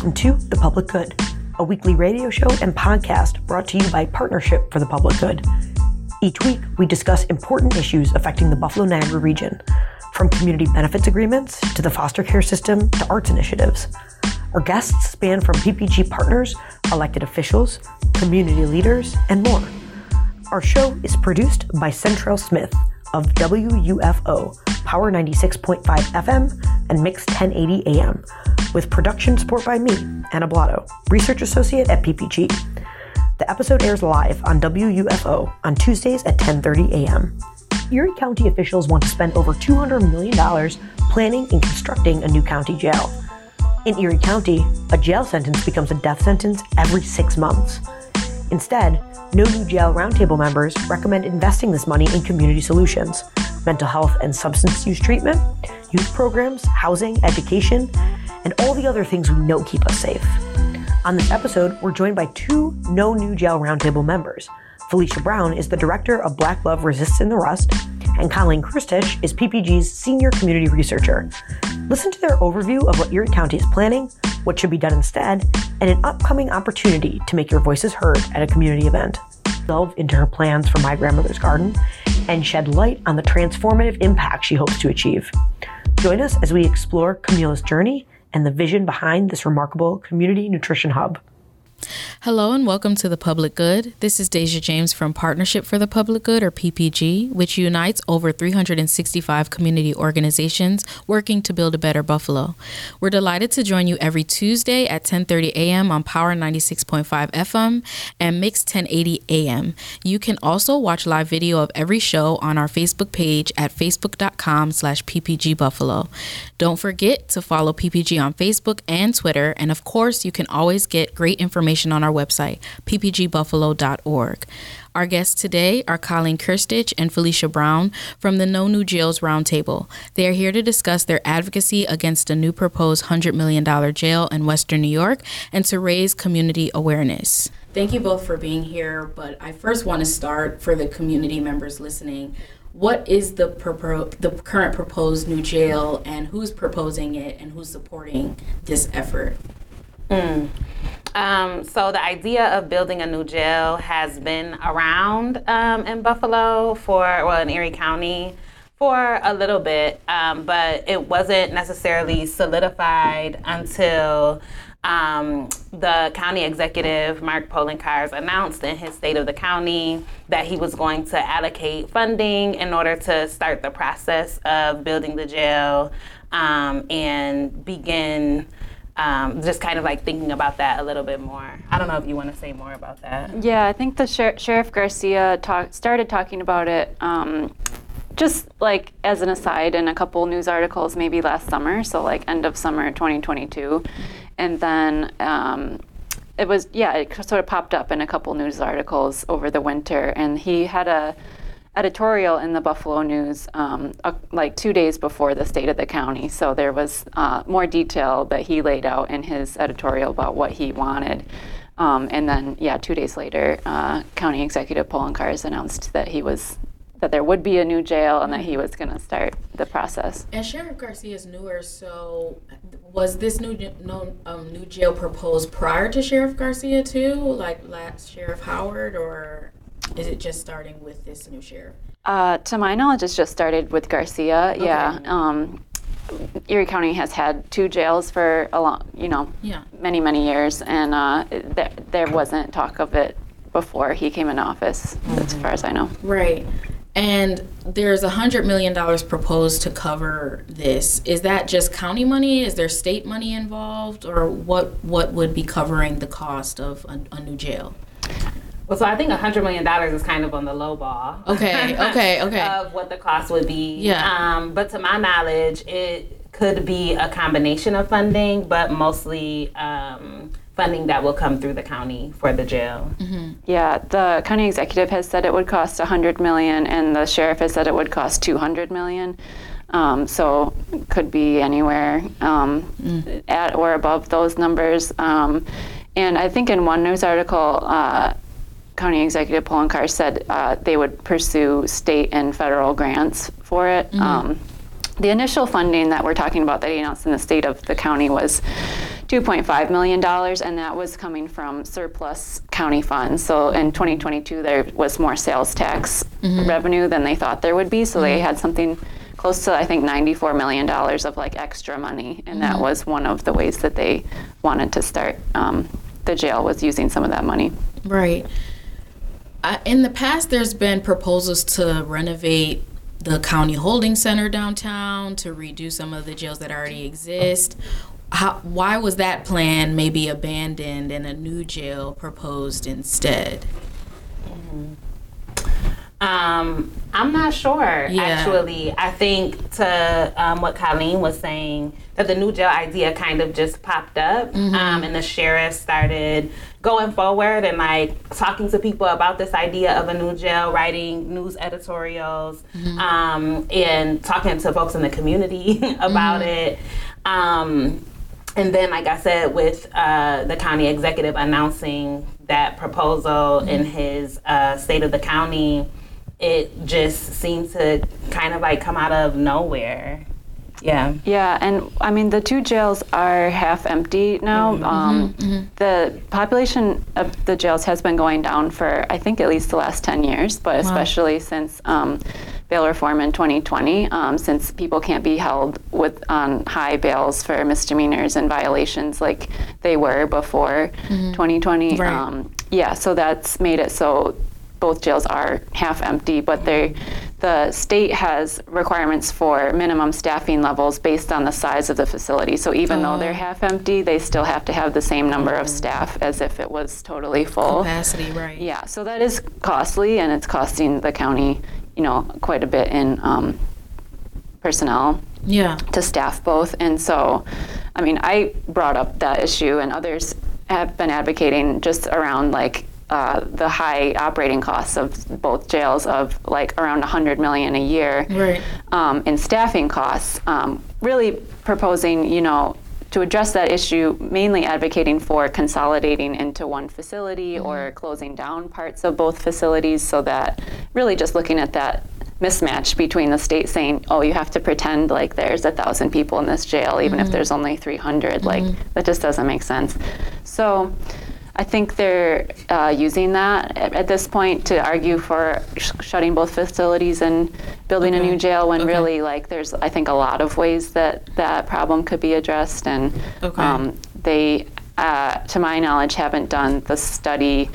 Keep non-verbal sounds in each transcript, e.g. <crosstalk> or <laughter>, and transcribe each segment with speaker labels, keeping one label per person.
Speaker 1: Welcome to The Public Good, a weekly radio show and podcast brought to you by Partnership for the Public Good. Each week, we discuss important issues affecting the Buffalo Niagara region, from community benefits agreements to the foster care system to arts initiatives. Our guests span from PPG partners, elected officials, community leaders, and more. Our show is produced by Central Smith of WUFO, Power 96.5 FM, and Mix 1080 AM, with production support by me, Anna Blotto, Research Associate at PPG. The episode airs live on WUFO on Tuesdays at 10:30 a.m. Erie County officials want to spend over $200 million planning and constructing a new county jail. In Erie County, a jail sentence becomes a death sentence every six months. Instead, No New Jail Roundtable members recommend investing this money in community solutions, mental health and substance use treatment, youth programs, housing, education, and all the other things we know keep us safe. On this episode, we're joined by two No New Jail Roundtable members. Phylicia Brown is the director of Black Love Resists in the Rust, and Colleen Kristich is PPG's senior community researcher. Listen to their overview of what Erie County is planning, what should be done instead, and an upcoming opportunity to make your voices heard at a community event. Delve into her plans for My Grandmother's Garden and shed light on the transformative impact she hopes to achieve. Join us as we explore Camila's journey and the vision behind this remarkable community nutrition hub.
Speaker 2: Hello and welcome to The Public Good. This is Deja James from Partnership for the Public Good, or PPG, which unites over 365 community organizations working to build a better Buffalo. We're delighted to join you every Tuesday at 10:30 a.m. on Power 96.5 FM and Mix 1080 a.m. You can also watch live video of every show on our Facebook page at facebook.com/slash ppgbuffalo. Don't forget to follow PPG on Facebook and Twitter, and of course, you can always get great information on our website, ppgbuffalo.org. Our guests today are Colleen Kristich and Phylicia Brown from the No New Jails Roundtable. They are here to discuss their advocacy against a new proposed $100 million jail in Western New York and to raise community awareness. Thank you both for being here, but I first want to start for the community members listening. What is the propo- the current proposed new jail and who's proposing it and who's supporting this effort?
Speaker 3: Mm. Um, so the idea of building a new jail has been around um, in Buffalo for, well, in Erie County for a little bit, um, but it wasn't necessarily solidified until um, the county executive, Mark Poloncarz, announced in his State of the County that he was going to allocate funding in order to start the process of building the jail um, and begin um, just kind of like thinking about that a little bit more. I don't know if you want to say more about that.
Speaker 4: Yeah, I think the Sher- Sheriff Garcia talk- started talking about it um, just like as an aside in a couple news articles maybe last summer, so like end of summer 2022. And then um, it was, yeah, it sort of popped up in a couple news articles over the winter. And he had a editorial in the Buffalo News um, like two days before the state of the county. So there was uh, more detail that he laid out in his editorial about what he wanted. Um, and then, yeah, two days later, uh, County Executive Poloncarz announced that he was that there would be a new jail and that he was going to start the process.
Speaker 2: And Sheriff Garcia is newer, so was this new um, new jail proposed prior to Sheriff Garcia too, like last Sheriff Howard, or is it just starting with this new sheriff?
Speaker 4: Uh, to my knowledge, it's just started with Garcia. Okay. Yeah. Um, Erie County has had two jails for a long, you know,
Speaker 2: yeah.
Speaker 4: many many years, and uh, there there wasn't talk of it before he came in office, mm-hmm. as far as I know.
Speaker 2: Right. And there's a hundred million dollars proposed to cover this. Is that just county money? Is there state money involved, or what? What would be covering the cost of a, a new jail?
Speaker 3: Well, so I think $100 million is kind of on the low ball.
Speaker 2: Okay, <laughs> okay, okay.
Speaker 3: of what the cost would be.
Speaker 2: Yeah.
Speaker 3: Um, but to my knowledge, it could be a combination of funding, but mostly um, funding that will come through the county for the jail.
Speaker 4: Mm-hmm. Yeah, the county executive has said it would cost 100 million, and the sheriff has said it would cost 200 million. Um, so could be anywhere um, mm. at or above those numbers. Um, and I think in one news article, uh, County Executive Poloncarz said uh, they would pursue state and federal grants for it. Mm-hmm. Um, the initial funding that we're talking about that he announced in the state of the county was 2.5 million dollars, and that was coming from surplus county funds. So in 2022, there was more sales tax revenue than they thought there would be. So they had something close to I think 94 million dollars of like extra money, and that was one of the ways that they wanted to start. Um, the jail was using some of that money.
Speaker 2: Right. In the past, there's been proposals to renovate the county holding center downtown, to redo some of the jails that already exist. How, why was that plan maybe abandoned and a new jail proposed instead? Mm-hmm.
Speaker 3: Um, I'm not sure.
Speaker 2: Yeah.
Speaker 3: Actually, I think to um, what Colleen was saying that the new jail idea kind of just popped up,
Speaker 2: Mm-hmm.
Speaker 3: um, and the sheriff started going forward and like talking to people about this idea of a new jail, writing news editorials,
Speaker 2: Mm-hmm.
Speaker 3: um, and talking to folks in the community <laughs> about
Speaker 2: Mm-hmm.
Speaker 3: it. Um, and then, like I said, with uh, the county executive announcing that proposal in his uh, state of the county, it just seemed to kind of like come out of nowhere. Yeah.
Speaker 4: Yeah, and I mean the two jails are half empty now. Um, The population of the jails has been going down for I think at least the last ten years, but especially since um, bail reform in 2020, um, since people can't be held with on high bails for misdemeanors and violations like they were before 2020.
Speaker 2: Right.
Speaker 4: Um, yeah, so that's made it so both jails are half empty, but they, the state has requirements for minimum staffing levels based on the size of the facility. So even though they're half empty, they still have to have the same number of staff as if it was totally full.
Speaker 2: Capacity, right?
Speaker 4: Yeah, so that is costly, and it's costing the county, you know, quite a bit in um, personnel
Speaker 2: Yeah.
Speaker 4: to staff both. And so, I mean, I brought up that issue, and others have been advocating just around like uh, the high operating costs of both jails of like around 100 million a year
Speaker 2: Right.
Speaker 4: um, in staffing costs. Um, really proposing, you know. To address that issue, mainly advocating for consolidating into one facility or closing down parts of both facilities so that really just looking at that mismatch between the state saying, oh, you have to pretend like there's a thousand people in this jail, even if there's only 300. Like, that just doesn't make sense. So, I think they're uh, using that at, at this point to argue for sh- shutting both facilities and building a new jail when
Speaker 2: Okay.
Speaker 4: really, like, there's, I think, a lot of ways that that problem could be addressed. And
Speaker 2: Okay.
Speaker 4: um, they, uh, to my knowledge, haven't done the study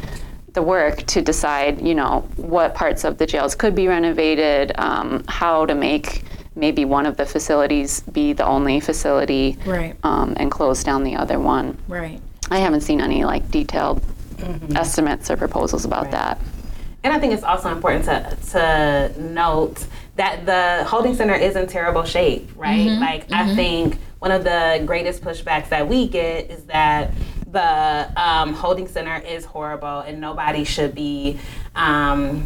Speaker 4: the work to decide, you know, what parts of the jails could be renovated, um, how to make maybe one of the facilities be the only facility,
Speaker 2: Right.
Speaker 4: um, and close down the other one.
Speaker 2: Right.
Speaker 4: I haven't seen any like detailed estimates or proposals about that.
Speaker 3: And I think it's also important to to note that the holding center is in terrible shape, right? Like I think one of the greatest pushbacks that we get is that the um, holding center is horrible and nobody should be um,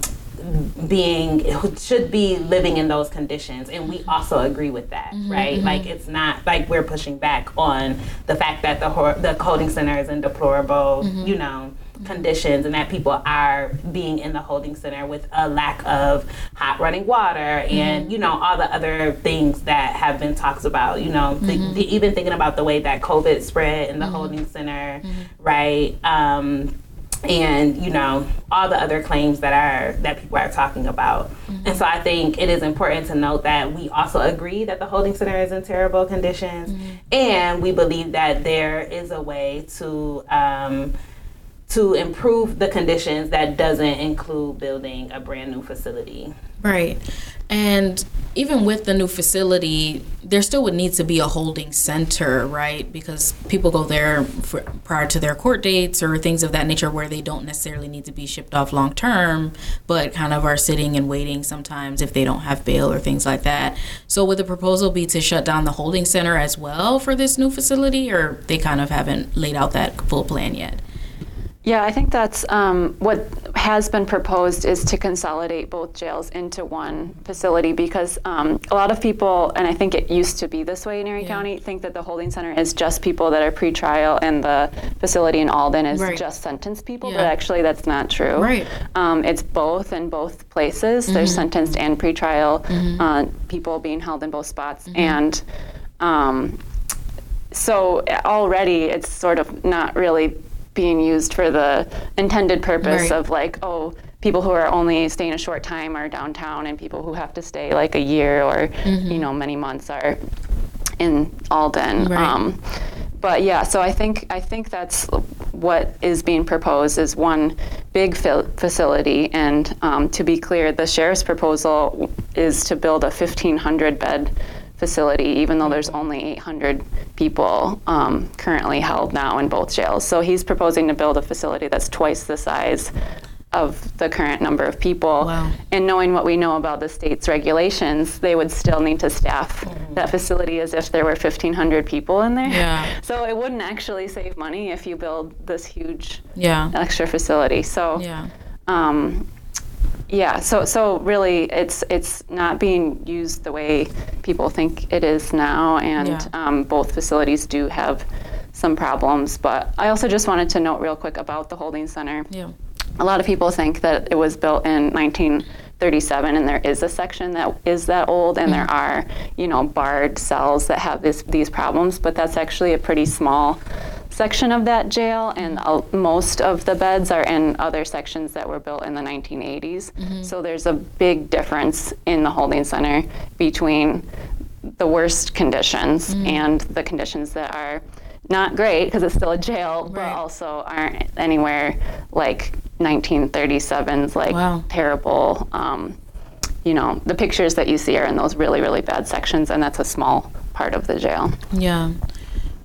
Speaker 3: being should be living in those conditions and we also agree with that mm-hmm, right? Mm-hmm. like it's not like we're pushing back on the fact that the hor- the holding center is in deplorable mm-hmm. you know conditions and that people are being in the holding center with a lack of hot running water and you know all the other things that have been talked about you know the, the, even thinking about the way that covid spread in the holding center right? Um, and you know all the other claims that are that people are talking about. And so i think it is important to note that we also agree that the holding center is in terrible conditions. And we believe that there is a way to um, to improve the conditions that doesn't include building a brand new facility.
Speaker 2: Right. And even with the new facility, there still would need to be a holding center, right? Because people go there for, prior to their court dates or things of that nature where they don't necessarily need to be shipped off long term, but kind of are sitting and waiting sometimes if they don't have bail or things like that. So would the proposal be to shut down the holding center as well for this new facility, or they kind of haven't laid out that full plan yet?
Speaker 4: Yeah, I think that's um, what has been proposed is to consolidate both jails into one facility because um, a lot of people, and I think it used to be this way in Erie County, think that the holding center is just people that are pretrial and the facility in Alden is
Speaker 2: Right.
Speaker 4: just sentenced people,
Speaker 2: Yeah.
Speaker 4: but actually that's not true.
Speaker 2: Right.
Speaker 4: Um, it's both in both places. There's sentenced and pretrial uh, people being held in both spots, and um, so already it's sort of not really being used for the intended purpose
Speaker 2: Right.
Speaker 4: of like, oh, people who are only staying a short time are downtown, and people who have to stay like a year or you know many months are in Alden.
Speaker 2: Right.
Speaker 4: Um, but yeah, so I think I think that's what is being proposed is one big fil- facility, and um, to be clear, the sheriff's proposal is to build a 1,500 bed facility, even though there's only 800 people um, currently held now in both jails. So he's proposing to build a facility that's twice the size of the current number of people.
Speaker 2: Wow.
Speaker 4: And knowing what we know about the state's regulations, they would still need to staff that facility as if there were 1,500 people in there.
Speaker 2: Yeah. <laughs>
Speaker 4: So it wouldn't actually save money if you build this huge
Speaker 2: Yeah.
Speaker 4: extra facility. So
Speaker 2: Yeah.
Speaker 4: um, yeah, so so really, it's it's not being used the way people think it is now, and
Speaker 2: Yeah.
Speaker 4: um, both facilities do have some problems. But I also just wanted to note real quick about the holding center.
Speaker 2: Yeah.
Speaker 4: A lot of people think that it was built in 1937, and there is a section that is that old, and there are, you know, barred cells that have this, these problems, but that's actually a pretty small section of that jail, and uh, most of the beds are in other sections that were built in the 1980s. So there's a big difference in the holding center between the worst conditions and the conditions that are not great because it's still a jail, but also aren't anywhere like 1937's like
Speaker 2: Wow.
Speaker 4: terrible. Um, you know, the pictures that you see are in those really, really bad sections, and that's a small part of the jail.
Speaker 2: Yeah.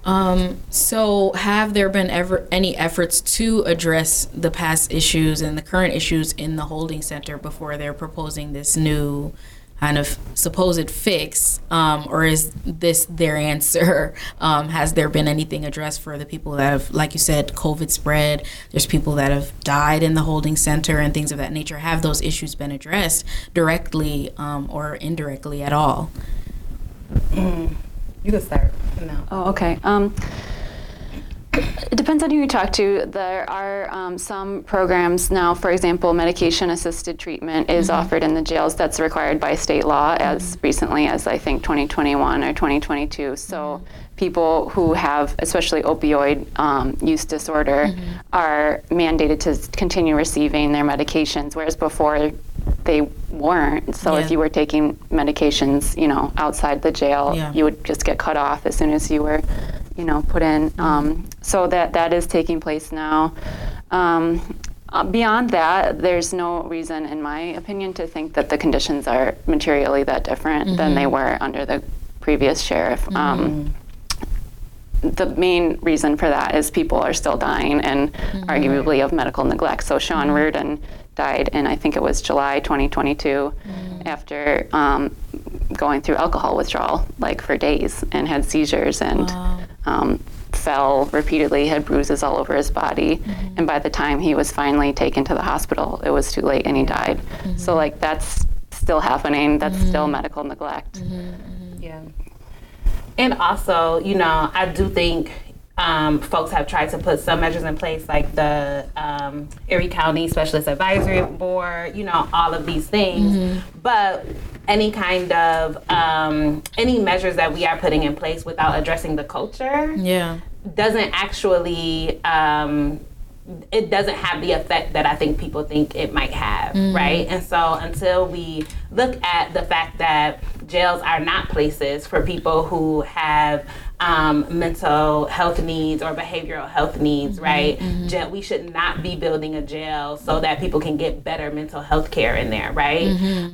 Speaker 2: Um, so, have there been ever any efforts to address the past issues and the current issues in the holding center before they're proposing this new kind of supposed fix, um, or is this their answer? <laughs> Um, has there been anything addressed for the people that have, like you said, COVID spread? There's people that have died in the holding center and things of that nature. Have those issues been addressed directly um, or indirectly at all?
Speaker 3: You can start. now.
Speaker 4: Oh, okay. Um, it depends on who you talk to. There are um, some programs now, for example, medication assisted treatment is offered in the jails. That's required by state law as recently as I think 2021 or 2022. So people who have, especially opioid um, use disorder, are mandated to continue receiving their medications, whereas before they weren't. So
Speaker 2: Yeah.
Speaker 4: if you were taking medications, you know, outside the jail,
Speaker 2: Yeah.
Speaker 4: you would just get cut off as soon as you were, you know, put in. Um, so that that is taking place now. Um, uh, beyond that, there's no reason, in my opinion, to think that the conditions are materially that different than they were under the previous sheriff. Um, the main reason for that is people are still dying and arguably of medical neglect. So Sean Reardon died in, I think it was July 2022, mm. after um, going through alcohol withdrawal, like for days, and had seizures and um, fell repeatedly, had bruises all over his body. Mm-hmm. And by the time he was finally taken to the hospital, it was too late and he died. So, mm-hmm. like, that's still happening. That's still mm-hmm. medical neglect.
Speaker 3: Yeah. And also, you know, I do think um, folks have tried to put some measures in place, like the um, Erie County Specialist Advisory Board, you know, all of these things. But any kind of um, any measures that we are putting in place without addressing the culture
Speaker 2: Yeah.
Speaker 3: doesn't actually um, it doesn't have the effect that I think people think it might have, right? And so until we look at the fact that jails are not places for people who have um, mental health needs or behavioral health needs, right? Jail, we should not be building a jail so that people can get better mental health care in there, right?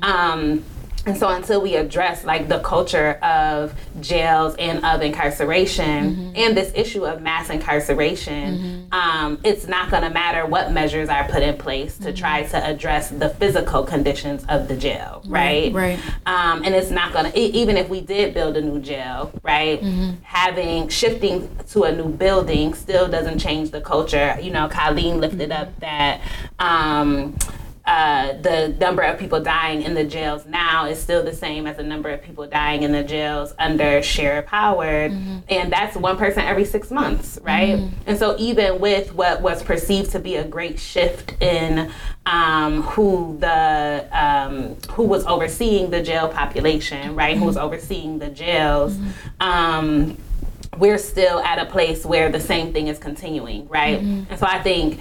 Speaker 3: Um, and so until we address like the culture of jails and of incarceration and this issue of mass incarceration, um, it's not going to matter what measures are put in place to try to address the physical conditions of the jail, right?
Speaker 2: right.
Speaker 3: Um, and it's not going to, even if we did build a new jail, right? Having, shifting to a new building still doesn't change the culture. You know, Colleen lifted up that. Um, uh, the number of people dying in the jails now is still the same as the number of people dying in the jails under Sheriff Howard, and that's one person every six months, right? And so even with what was perceived to be a great shift in um, who the um, who was overseeing the jail population, right? Who was overseeing the jails. Um, we're still at a place where the same thing is continuing, right? And so I think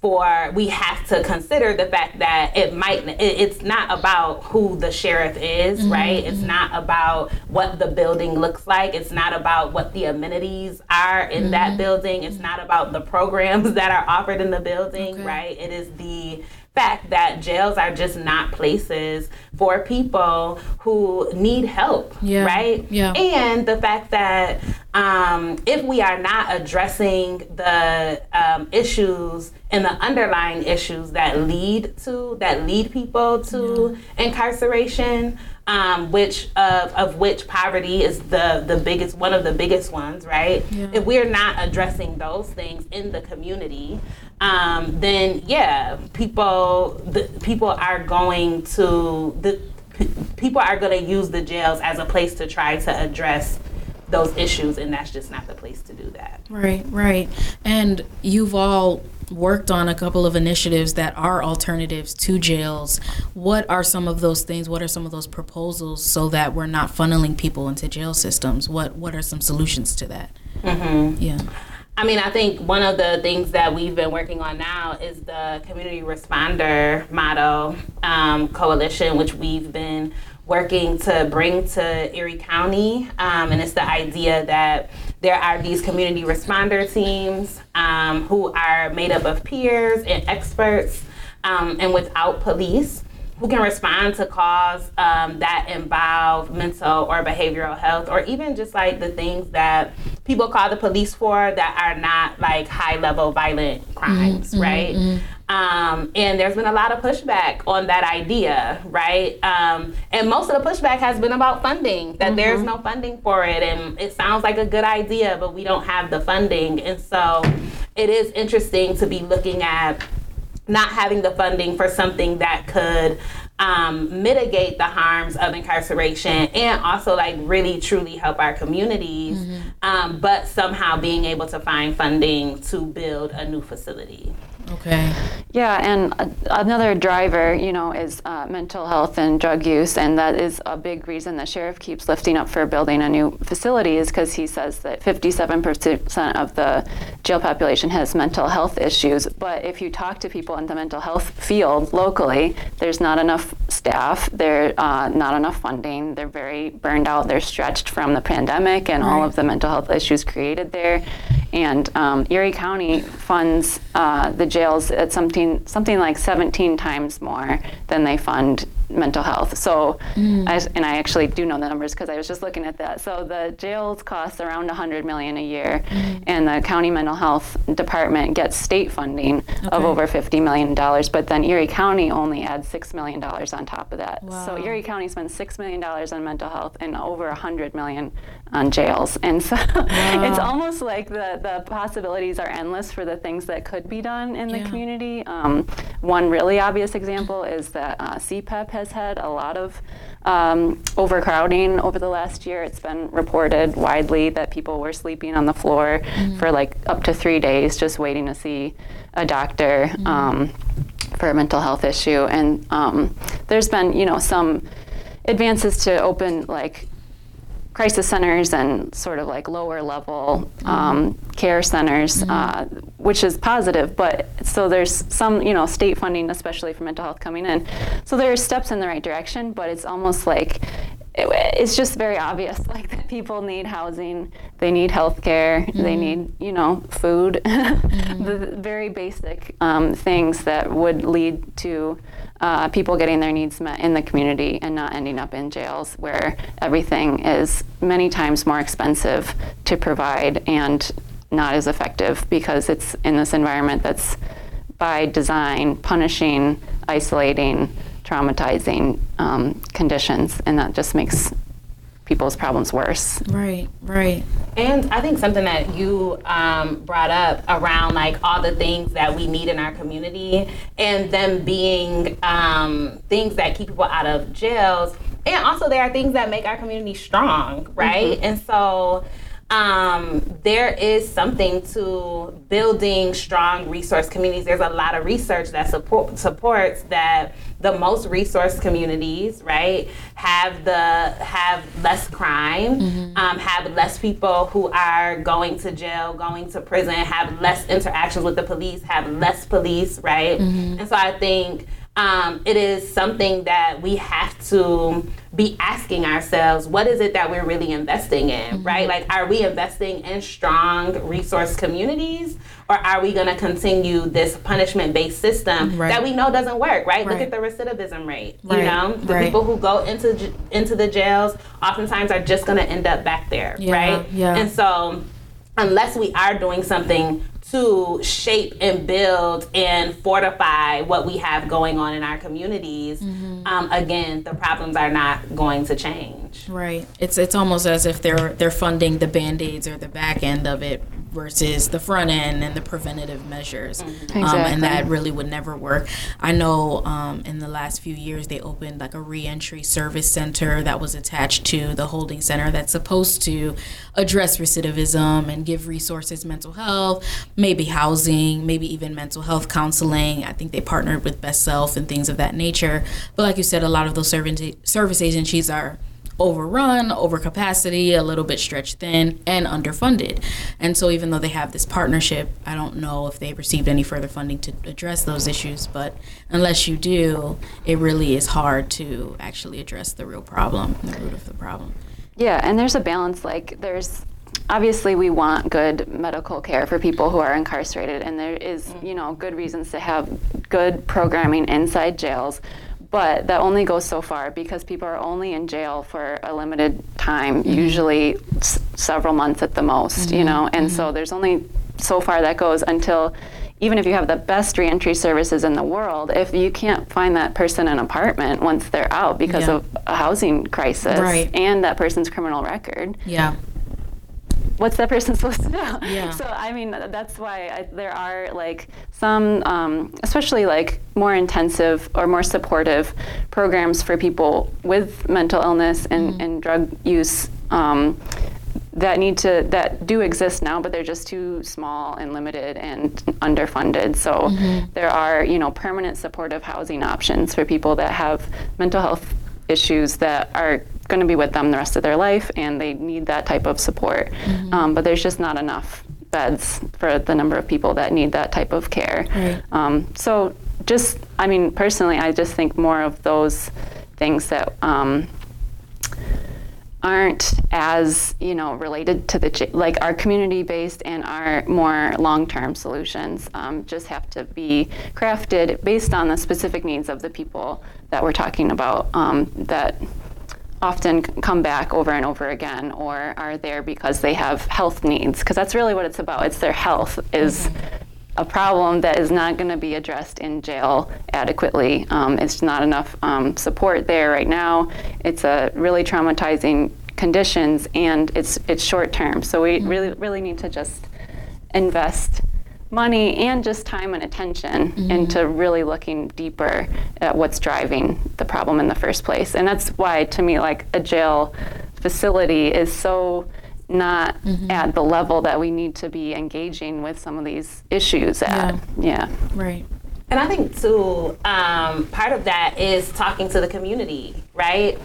Speaker 3: for we have to consider the fact that it might it, it's not about who the sheriff is mm-hmm. right? It's mm-hmm. not about what the building looks like. It's not about what the amenities are in that mm-hmm. building. It's not about the programs <laughs> that are offered in the building
Speaker 2: Okay.
Speaker 3: right? It is the fact that jails are just not places for people who need help
Speaker 2: Yeah.
Speaker 3: right
Speaker 2: Yeah.
Speaker 3: and the fact that um, if we are not addressing the um, issues and the underlying issues that lead to that lead people to incarceration, um, which of, of which poverty is the the biggest one of the biggest ones, right?
Speaker 2: Yeah.
Speaker 3: If we're not addressing those things in the community, um, then yeah, people the people are going to the people are going to use the jails as a place to try to address those issues, and that's just not the place to do that.
Speaker 2: Right, right. And you've all worked on a couple of initiatives that are alternatives to jails. What are some of those things? What are some of those proposals so that we're not funneling people into jail systems? What What are some solutions to that? Mm-hmm. Yeah.
Speaker 3: I mean, I think one of the things that we've been working on now is the community responder model um, coalition, which we've been working to bring to Erie County. Um, and it's the idea that there are these community responder teams um, who are made up of peers and experts um, and without police who can respond to calls um, that involve mental or behavioral health, or even just like the things that people call the police for that are not like high level violent crimes, right? Um, and there's been a lot of pushback on that idea, right? Um, and most of the pushback has been about funding, that there's no funding for it. And it sounds like a good idea, but we don't have the funding. And so it is interesting to be looking at not having the funding for something that could um, mitigate the harms of incarceration and also like really truly help our communities, um, but somehow being able to find funding to build a new facility.
Speaker 2: Okay.
Speaker 4: Yeah, and a- another driver, you know, is uh, mental health and drug use, and that is a big reason the sheriff keeps lifting up for building a new facility, is because he says that 57% of the jail population has mental health issues. But if you talk to people in the mental health field locally, there's not enough staff, there's uh, not enough funding, they're very burned out, they're stretched from the pandemic and all of the mental health issues created there. And um, Erie County funds uh, the jails at something something like 17 times more than they fund mental health. So, I s and I actually do know the numbers because I was just looking at that. So the jails cost around 100 million a year, and the county mental health department gets state funding of over 50 million dollars. But then Erie County only adds six million dollars on top of that. So Erie County spends six million dollars on mental health and over 100 million on jails. <laughs> And so it's almost like the, the possibilities are endless for the things that could be done in the community. Um, one really obvious example is that uh, CPEP has had a lot of um, overcrowding over the last year. It's been reported widely that people were sleeping on the floor for like up to three days just waiting to see a doctor. Um, for a mental health issue, and um, there's been, you know, some advances to open like crisis centers and sort of like lower level um, care centers, uh, which is positive. But so there's some, you know, state funding, especially for mental health, coming in. So there are steps in the right direction, but it's almost like it, it's just very obvious, <laughs> like people need housing, they need health care, they need, you know, food, <laughs> the very basic um, things that would lead to uh, people getting their needs met in the community and not ending up in jails where everything is many times more expensive to provide and not as effective because it's in this environment that's by design punishing, isolating, traumatizing um, conditions, and that just makes people's problems worse.
Speaker 2: Right, right.
Speaker 3: And I think something that you um, brought up around like all the things that we need in our community and them being um, things that keep people out of jails. And also, there are things that make our community strong, right? And so, um, there is something to building strong resource communities. There's a lot of research that support, supports that the most resource communities, right, have the have less crime, mm-hmm. um, have less people who are going to jail, going to prison, have less interactions with the police, have less police, right, mm-hmm. and so I think um, it is something that we have to be asking ourselves what is it that we're really investing in mm-hmm. right like are we investing in strong resource communities or are we going to continue this punishment based system right. that we know doesn't work right? right? look at the recidivism rate right. you know the people who go into into the jails oftentimes are just going to end up back there yeah. right yeah and so unless we are doing something to shape and build and fortify what we have going on in our communities, mm-hmm. um, again, the problems are not going to change.
Speaker 2: Right. It's it's almost as if they're they're funding the band aids or the back end of it versus the front end and the preventative measures. Exactly. Um, and that really would never work. I know um, in the last few years they opened like a reentry service center that was attached to the holding center that's supposed to address recidivism and give resources, mental health, maybe housing, maybe even mental health counseling. I think they partnered with BestSelf and things of that nature. But like you said, a lot of those service agencies are overrun, overcapacity, a little bit stretched thin, and underfunded. And so, even though they have this partnership, I don't know if they've received any further funding to address those issues. But unless you do, it really is hard to actually address the real problem, the root of the problem.
Speaker 4: Yeah, and there's a balance. Like, there's obviously we want good medical care for people who are incarcerated and there is mm. you know good reasons to have good programming inside jails but that only goes so far because people are only in jail for a limited time mm-hmm. usually s- several months at the most mm-hmm. you know and mm-hmm. so there's only so far that goes until even if you have the best reentry services in the world, if you can't find that person an apartment once they're out because yeah. of a housing crisis right. and that person's criminal record,
Speaker 2: yeah
Speaker 4: what's that person <laughs> supposed to do? Yeah. So I mean, that's why I, there are like some, um, especially like more intensive or more supportive programs for people with mental illness and, mm-hmm. and drug use. Um, that need to that do exist now, but they're just too small and limited and underfunded. So mm-hmm. there are you know permanent supportive housing options for people that have mental health issues that are going to be with them the rest of their life and they need that type of support. Mm-hmm. Um, but there's just not enough beds for the number of people that need that type of care. Right. Um, so just, I mean, personally, I just think more of those things that um, aren't as you know related to the like our community based and our more long-term solutions um, just have to be crafted based on the specific needs of the people that we're talking about um, that often come back over and over again or are there because they have health needs? Because that's really what it's about. It's their health is mm-hmm. a problem that is not going to be addressed in jail adequately. Um, it's not enough um, support there right now. It's a really traumatizing conditions and it's it's short term. So we mm-hmm. really really need to just invest money and just time and attention mm-hmm. into really looking deeper at what's driving the problem in the first place. And that's why, to me, like a jail facility is so not mm-hmm. at the level that we need to be engaging with some of these issues at. Yeah. yeah.
Speaker 2: Right.
Speaker 3: And I think too, um, part of that is talking to the community, right?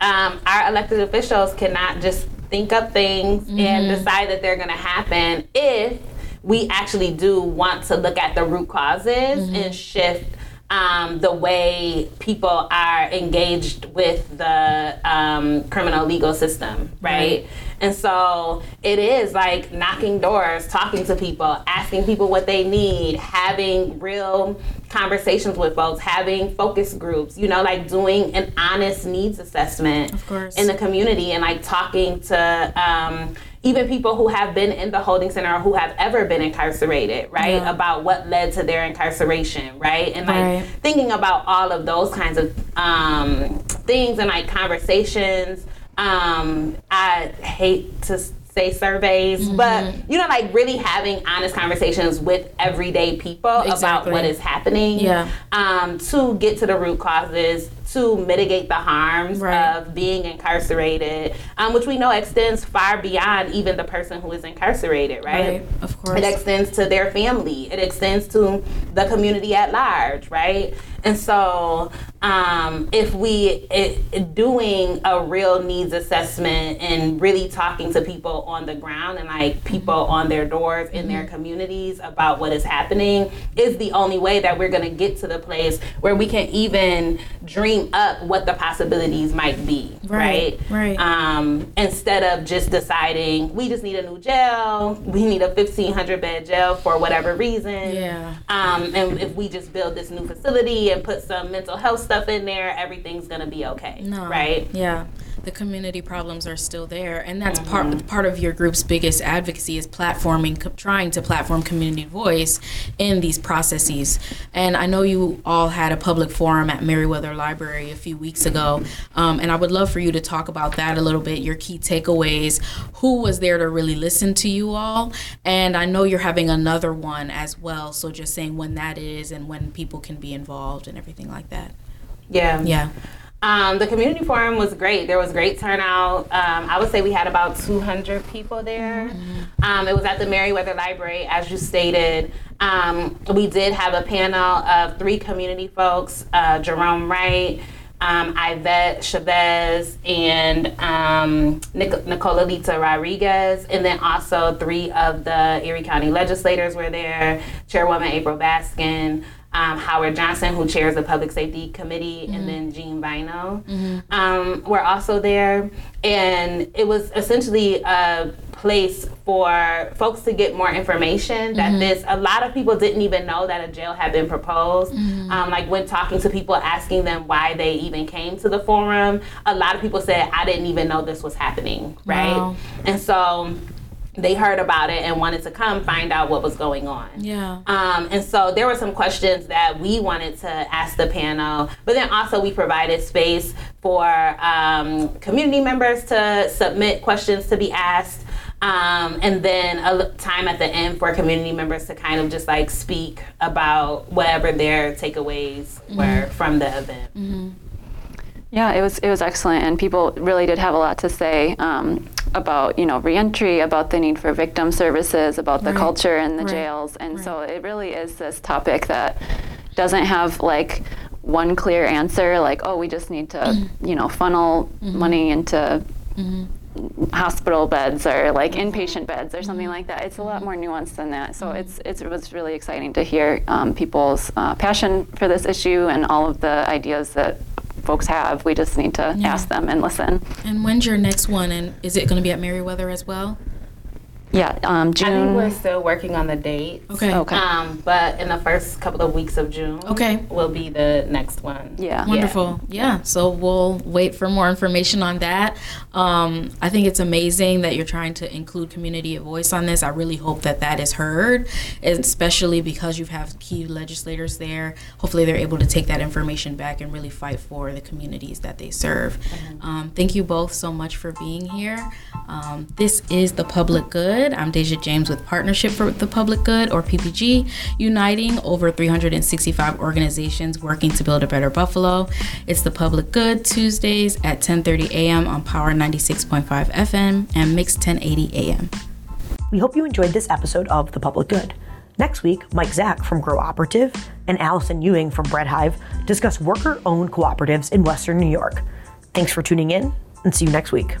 Speaker 3: Um, our elected officials cannot just think up things mm-hmm. and decide that they're going to happen if we actually do want to look at the root causes mm-hmm. and shift um, the way people are engaged with the um, criminal legal system, right? right? And so it is like knocking doors, talking to people, asking people what they need, having real conversations with folks, having focus groups, you know, like doing an honest needs assessment in the community and like talking to, um, even people who have been in the holding center or who have ever been incarcerated, right? Yeah. About what led to their incarceration, right? And like right. thinking about all of those kinds of um, things and like conversations. Um, I hate to say surveys, mm-hmm. but you know, like really having honest conversations with everyday people exactly. about what is happening.
Speaker 2: Yeah.
Speaker 3: Um, to get to the root causes, to mitigate the harms
Speaker 2: Right.
Speaker 3: of being incarcerated, um, which we know extends far beyond even the person who is incarcerated, right?
Speaker 2: Right, of course.
Speaker 3: It extends to their family. It extends to the community at large, right? And so, um, if we it, doing a real needs assessment and really talking to people on the ground and like people on their doors in their communities about what is happening is the only way that we're going to get to the place where we can even dream up what the possibilities might be,
Speaker 2: Right,
Speaker 3: right?
Speaker 2: right.
Speaker 3: um, instead of just deciding we just need a new jail, we need a 1500 bed jail for whatever reason.
Speaker 2: Yeah.
Speaker 3: Um, and if we just build this new facility and put some mental health stuff in there, everything's gonna be okay.
Speaker 2: No.
Speaker 3: Right?
Speaker 2: Yeah. The community problems are still there, and that's
Speaker 3: Mm-hmm.
Speaker 2: part part of your group's biggest advocacy is platforming, co- trying to platform community voice in these processes. And I know you all had a public forum at Merriweather Library a few weeks ago, um, and I would love for you to talk about that a little bit. Your key takeaways, who was there to really listen to you all, and I know you're having another one as well. So just saying when that is and when people can be involved and everything like that.
Speaker 3: Yeah.
Speaker 2: Yeah.
Speaker 3: Um, the community forum was great. There was great turnout. Um, I would say we had about 200 people there. Um, it was at the Merriweather Library, as you stated. Um, we did have a panel of three community folks uh, Jerome Wright, um, Ivette Chavez, and um, Nic- Nicola Lita Rodriguez. And then also three of the Erie County legislators were there Chairwoman April Baskin um, Howard Johnson, who chairs the Public Safety Committee, and then Jean Bino um, were also there. And it was essentially a place for folks to get more information that this, a lot of people didn't even know that a jail had been proposed. Um, like when talking to people, asking them why they even came to the forum, a lot of people said, I didn't even know this was happening, right?
Speaker 2: Wow.
Speaker 3: And so they heard about it and wanted to come find out what was going on.
Speaker 2: Yeah.
Speaker 3: Um, and so there were some questions that we wanted to ask the panel, but then also we provided space for um, community members to submit questions to be asked. Um, and then a time at the end for community members to kind of just like speak about whatever their takeaways were from the event.
Speaker 4: Yeah, it was it was excellent, and people really did have a lot to say um, about you know reentry, about the need for victim services, about the
Speaker 2: Right.
Speaker 4: culture in the
Speaker 2: Right.
Speaker 4: jails, and so it really is this topic that doesn't have like one clear answer, like oh we just need to you know funnel money into hospital beds or like inpatient beds or something like that. It's a lot more nuanced than that. So it's, it's it was really exciting to hear um, people's uh, passion for this issue and all of the ideas that folks have. We just need to
Speaker 2: Yeah.
Speaker 4: ask them and listen.
Speaker 2: And when's your next one? And is it going to be at Merriweather as well?
Speaker 4: Yeah, um,
Speaker 3: I think we're
Speaker 4: June.
Speaker 3: still working on the date.
Speaker 2: Okay.
Speaker 4: Okay.
Speaker 3: Um, but in the first couple of weeks of June,
Speaker 2: Okay.
Speaker 3: will be the next one.
Speaker 4: Yeah.
Speaker 2: Wonderful. Yeah. So we'll wait for more information on that. Um, I think it's amazing that you're trying to include community voice on this. I really hope that that is heard, especially because you have key legislators there. Hopefully, they're able to take that information back and really fight for the communities that they serve. Um, thank you both so much for being here. Um, this is the public good. I'm Deja James with Partnership for the Public Good, or PPG, uniting over 365 organizations working to build a better Buffalo. It's the public good Tuesdays at 10:30 a.m. on Power 96.5 FM and Mix 1080 a.m.
Speaker 1: We hope you enjoyed this episode of The Public Good. Next week, Mike Zach from Grow Operative and Allison Ewing from Breadhive discuss worker owned cooperatives in Western New York. Thanks for tuning in and see you next week.